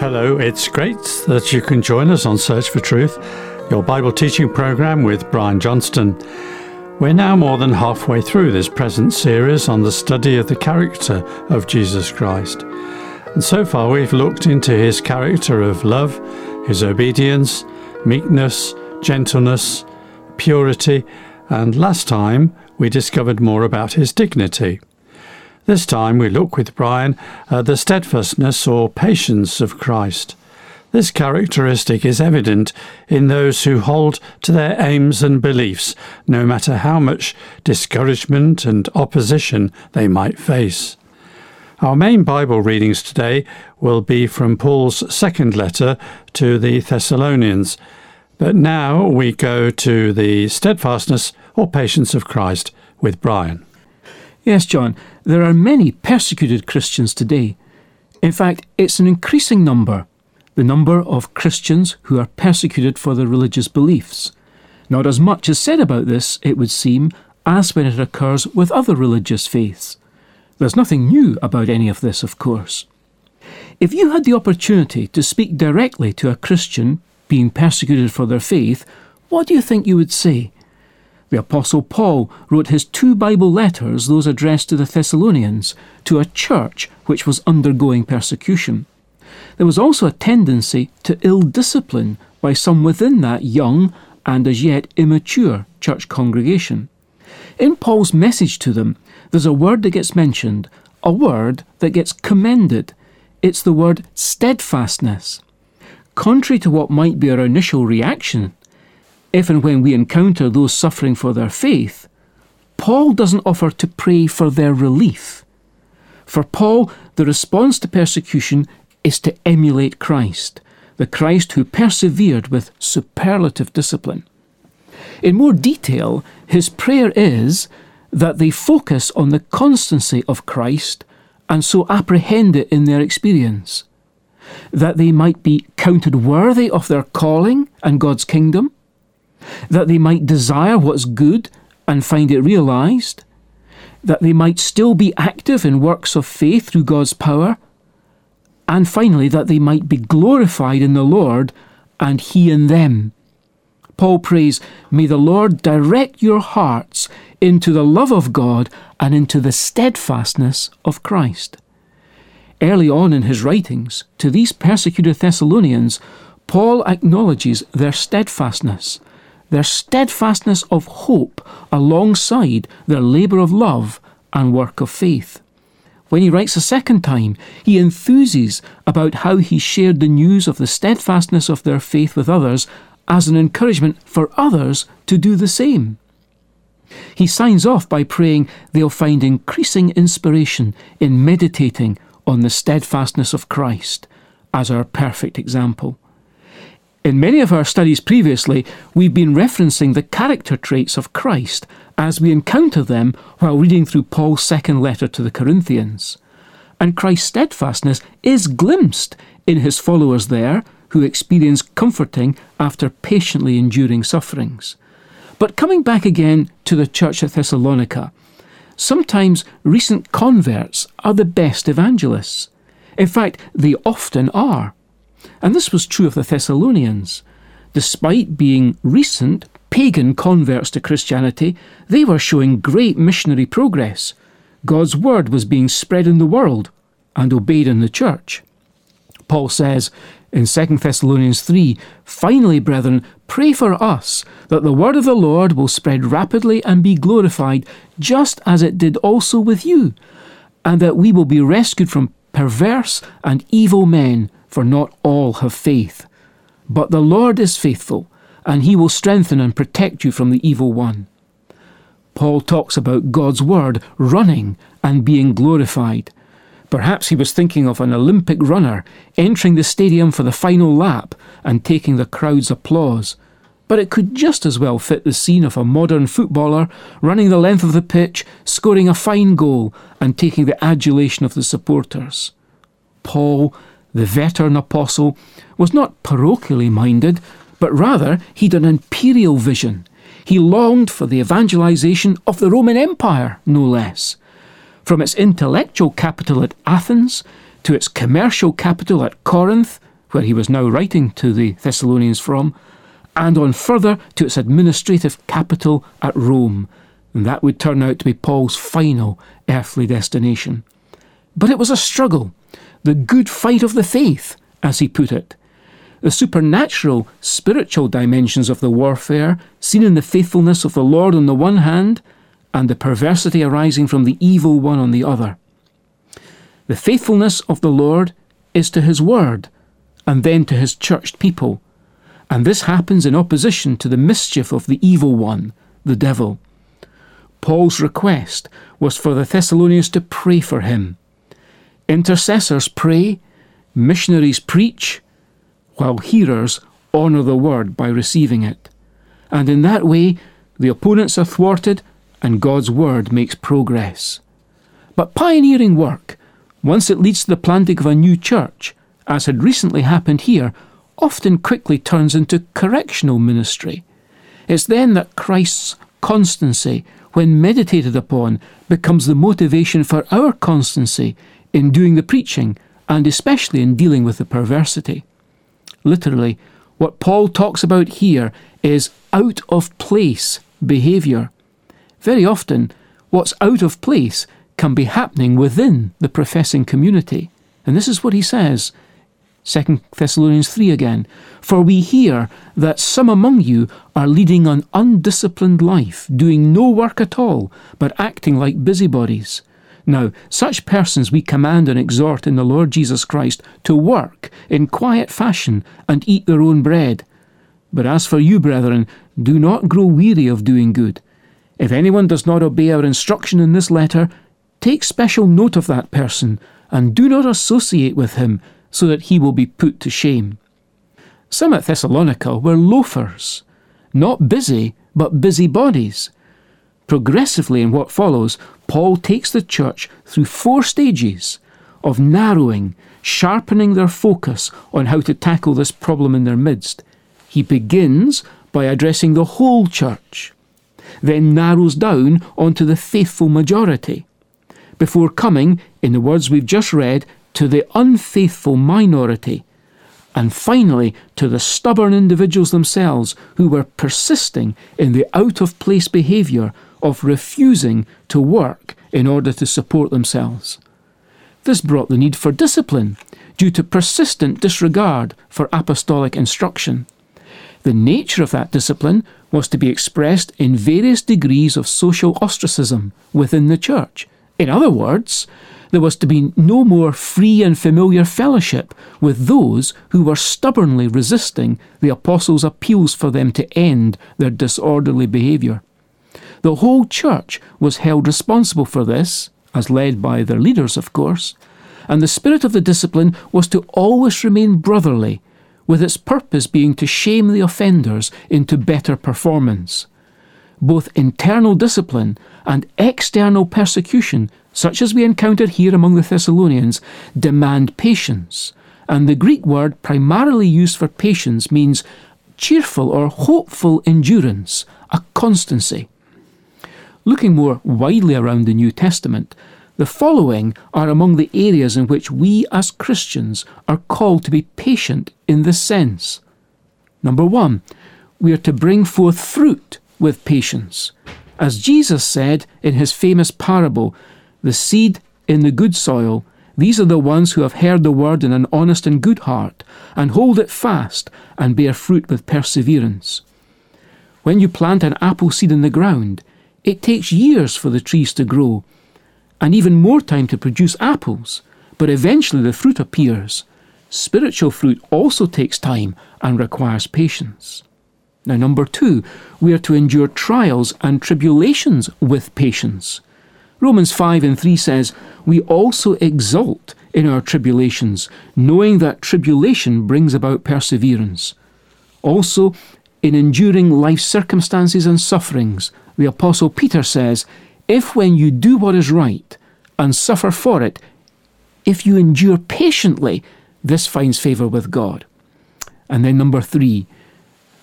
Hello, it's great that you can join us on Search for Truth, your Bible teaching program with Brian Johnston. We're now more than halfway through this present series on the study of the character of Jesus Christ. And so far, we've looked into his character of love, his obedience, meekness, gentleness, purity, and last time we discovered more about his dignity. This time we look with Brian at the steadfastness or patience of Christ. This characteristic is evident in those who hold to their aims and beliefs, no matter how much discouragement and opposition they might face. Our main Bible readings today will be from Paul's second letter to the Thessalonians. But now we go to the steadfastness or patience of Christ with Brian. Yes, John, there are many persecuted Christians today. In fact, it's an increasing number, the number of Christians who are persecuted for their religious beliefs. Not as much is said about this, it would seem, as when it occurs with other religious faiths. There's nothing new about any of this, of course. If you had the opportunity to speak directly to a Christian being persecuted for their faith, what do you think you would say? The Apostle Paul wrote his two Bible letters, those addressed to the Thessalonians, to a church which was undergoing persecution. There was also a tendency to ill discipline by some within that young and as yet immature church congregation. In Paul's message to them, there's a word that gets mentioned, a word that gets commended. It's the word steadfastness. Contrary to what might be our initial reaction if and when we encounter those suffering for their faith, Paul doesn't offer to pray for their relief. For Paul, the response to persecution is to emulate Christ, the Christ who persevered with superlative discipline. In more detail, his prayer is that they focus on the constancy of Christ and so apprehend it in their experience, that they might be counted worthy of their calling and God's kingdom, that they might desire what's good and find it realized, that they might still be active in works of faith through God's power, and finally, that they might be glorified in the Lord and He in them. Paul prays, May the Lord direct your hearts into the love of God and into the steadfastness of Christ. Early on in his writings to these persecuted Thessalonians, Paul acknowledges their steadfastness their steadfastness of hope alongside their labour of love and work of faith. When he writes a second time, he enthuses about how he shared the news of the steadfastness of their faith with others as an encouragement for others to do the same. He signs off by praying they'll find increasing inspiration in meditating on the steadfastness of Christ as our perfect example. In many of our studies previously, we've been referencing the character traits of Christ as we encounter them while reading through Paul's second letter to the Corinthians. And Christ's steadfastness is glimpsed in his followers there, who experience comforting after patiently enduring sufferings. But coming back again to the church at Thessalonica, sometimes recent converts are the best evangelists. In fact, they often are. And this was true of the Thessalonians. Despite being recent pagan converts to Christianity, they were showing great missionary progress. God's word was being spread in the world and obeyed in the church. Paul says in 2 Thessalonians 3 Finally, brethren, pray for us that the word of the Lord will spread rapidly and be glorified, just as it did also with you, and that we will be rescued from perverse and evil men for not all have faith. But the Lord is faithful, and he will strengthen and protect you from the evil one. Paul talks about God's word running and being glorified. Perhaps he was thinking of an Olympic runner entering the stadium for the final lap and taking the crowd's applause. But it could just as well fit the scene of a modern footballer running the length of the pitch, scoring a fine goal, and taking the adulation of the supporters. Paul the veteran apostle, was not parochially minded, but rather he'd an imperial vision. He longed for the evangelization of the Roman Empire, no less. From its intellectual capital at Athens to its commercial capital at Corinth, where he was now writing to the Thessalonians from, and on further to its administrative capital at Rome. And that would turn out to be Paul's final earthly destination. But it was a struggle, the good fight of the faith, as he put it. The supernatural, spiritual dimensions of the warfare, seen in the faithfulness of the Lord on the one hand, and the perversity arising from the evil one on the other. The faithfulness of the Lord is to his word, and then to his churched people, and this happens in opposition to the mischief of the evil one, the devil. Paul's request was for the Thessalonians to pray for him. Intercessors pray, missionaries preach, while hearers honour the word by receiving it. And in that way, the opponents are thwarted and God's word makes progress. But pioneering work, once it leads to the planting of a new church, as had recently happened here, often quickly turns into correctional ministry. It's then that Christ's constancy, when meditated upon, becomes the motivation for our constancy in doing the preaching and especially in dealing with the perversity. Literally, what Paul talks about here is out of place behaviour. Very often, what's out of place can be happening within the professing community. And this is what he says 2 Thessalonians 3 again. For we hear that some among you are leading an undisciplined life, doing no work at all, but acting like busybodies. Now, such persons we command and exhort in the Lord Jesus Christ to work in quiet fashion and eat their own bread. But as for you, brethren, do not grow weary of doing good. If anyone does not obey our instruction in this letter, take special note of that person, and do not associate with him so that he will be put to shame. Some at Thessalonica were loafers, not busy, but busybodies. Progressively, in what follows, Paul takes the church through four stages of narrowing, sharpening their focus on how to tackle this problem in their midst. He begins by addressing the whole church, then narrows down onto the faithful majority, before coming, in the words we've just read, to the unfaithful minority, and finally to the stubborn individuals themselves who were persisting in the out of place behaviour of refusing to work in order to support themselves. This brought the need for discipline due to persistent disregard for apostolic instruction. The nature of that discipline was to be expressed in various degrees of social ostracism within the church. In other words, there was to be no more free and familiar fellowship with those who were stubbornly resisting the apostles' appeals for them to end their disorderly behaviour. The whole church was held responsible for this, as led by their leaders, of course, and the spirit of the discipline was to always remain brotherly, with its purpose being to shame the offenders into better performance. Both internal discipline and external persecution such as we encountered here among the Thessalonians, demand patience. And the Greek word primarily used for patience means cheerful or hopeful endurance, a constancy. Looking more widely around the New Testament, the following are among the areas in which we as Christians are called to be patient in this sense. Number one, we are to bring forth fruit with patience. As Jesus said in his famous parable, the seed in the good soil, these are the ones who have heard the word in an honest and good heart, and hold it fast, and bear fruit with perseverance. When you plant an apple seed in the ground, it takes years for the trees to grow, and even more time to produce apples, but eventually the fruit appears. Spiritual fruit also takes time and requires patience. Now, number two, we are to endure trials and tribulations with patience. Romans 5 and 3 says, We also exult in our tribulations, knowing that tribulation brings about perseverance. Also, in enduring life's circumstances and sufferings, the Apostle Peter says, If when you do what is right and suffer for it, if you endure patiently, this finds favour with God. And then number three,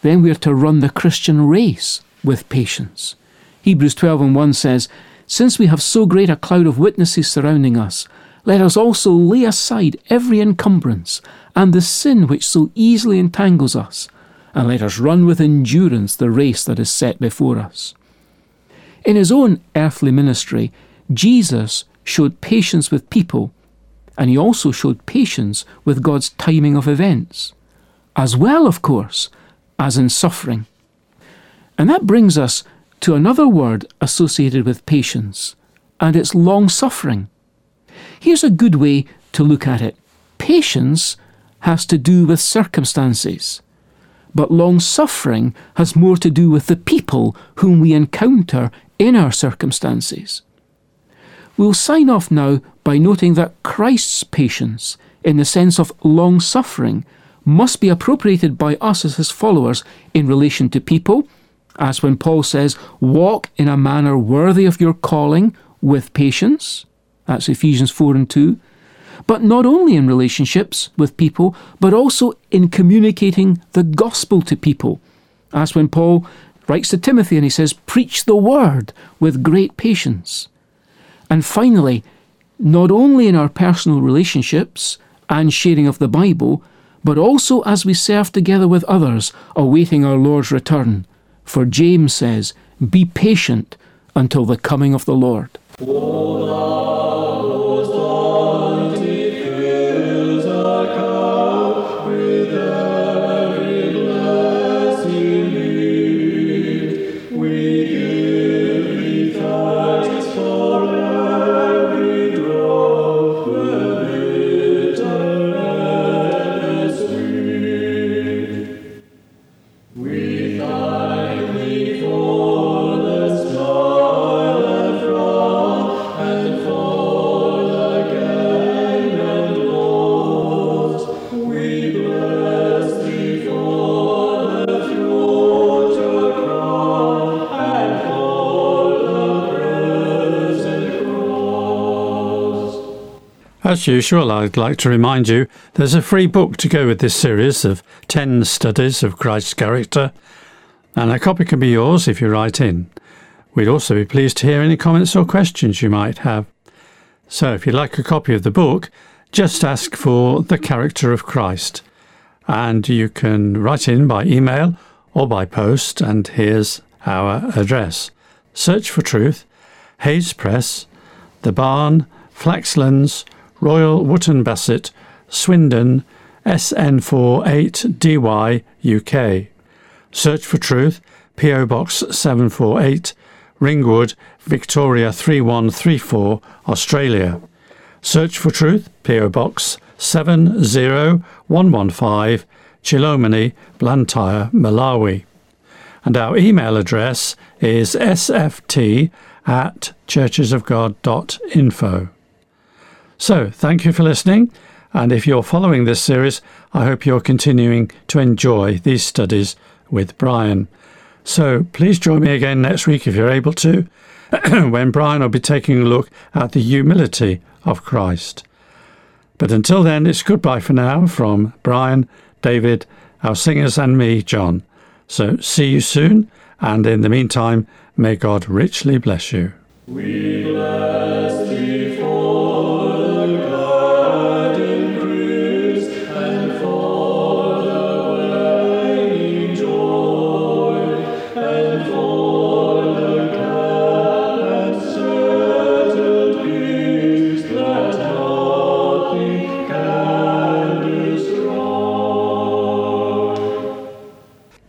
then we are to run the Christian race with patience. Hebrews 12 and 1 says, since we have so great a cloud of witnesses surrounding us, let us also lay aside every encumbrance and the sin which so easily entangles us, and let us run with endurance the race that is set before us. In his own earthly ministry, Jesus showed patience with people, and he also showed patience with God's timing of events, as well, of course, as in suffering. And that brings us to another word associated with patience, and it's long suffering. Here's a good way to look at it patience has to do with circumstances, but long suffering has more to do with the people whom we encounter in our circumstances. We'll sign off now by noting that Christ's patience, in the sense of long suffering, must be appropriated by us as his followers in relation to people, as when Paul says, Walk in a manner worthy of your calling with patience. That's Ephesians 4 and 2. But not only in relationships with people, but also in communicating the gospel to people. As when Paul writes to Timothy and he says, Preach the word with great patience. And finally, not only in our personal relationships and sharing of the Bible, but also as we serve together with others, awaiting our Lord's return. For James says, Be patient until the coming of the Lord. As usual, I'd like to remind you there's a free book to go with this series of 10 studies of Christ's character, and a copy can be yours if you write in. We'd also be pleased to hear any comments or questions you might have. So if you'd like a copy of the book, just ask for The Character of Christ, and you can write in by email or by post, and here's our address. Search for Truth, Hayes Press, The Barn, Flaxlands, Royal Wootton Bassett, Swindon, SN48DY, UK. Search for Truth, PO Box 748, Ringwood, Victoria 3134, Australia. Search for Truth, PO Box 70115, Chilomoni, Blantyre, Malawi. And our email address is sft at churchesofgod.info. So, thank you for listening. And if you're following this series, I hope you're continuing to enjoy these studies with Brian. So, please join me again next week if you're able to, when Brian will be taking a look at the humility of Christ. But until then, it's goodbye for now from Brian, David, our singers, and me, John. So, see you soon, and in the meantime, may God richly bless you. We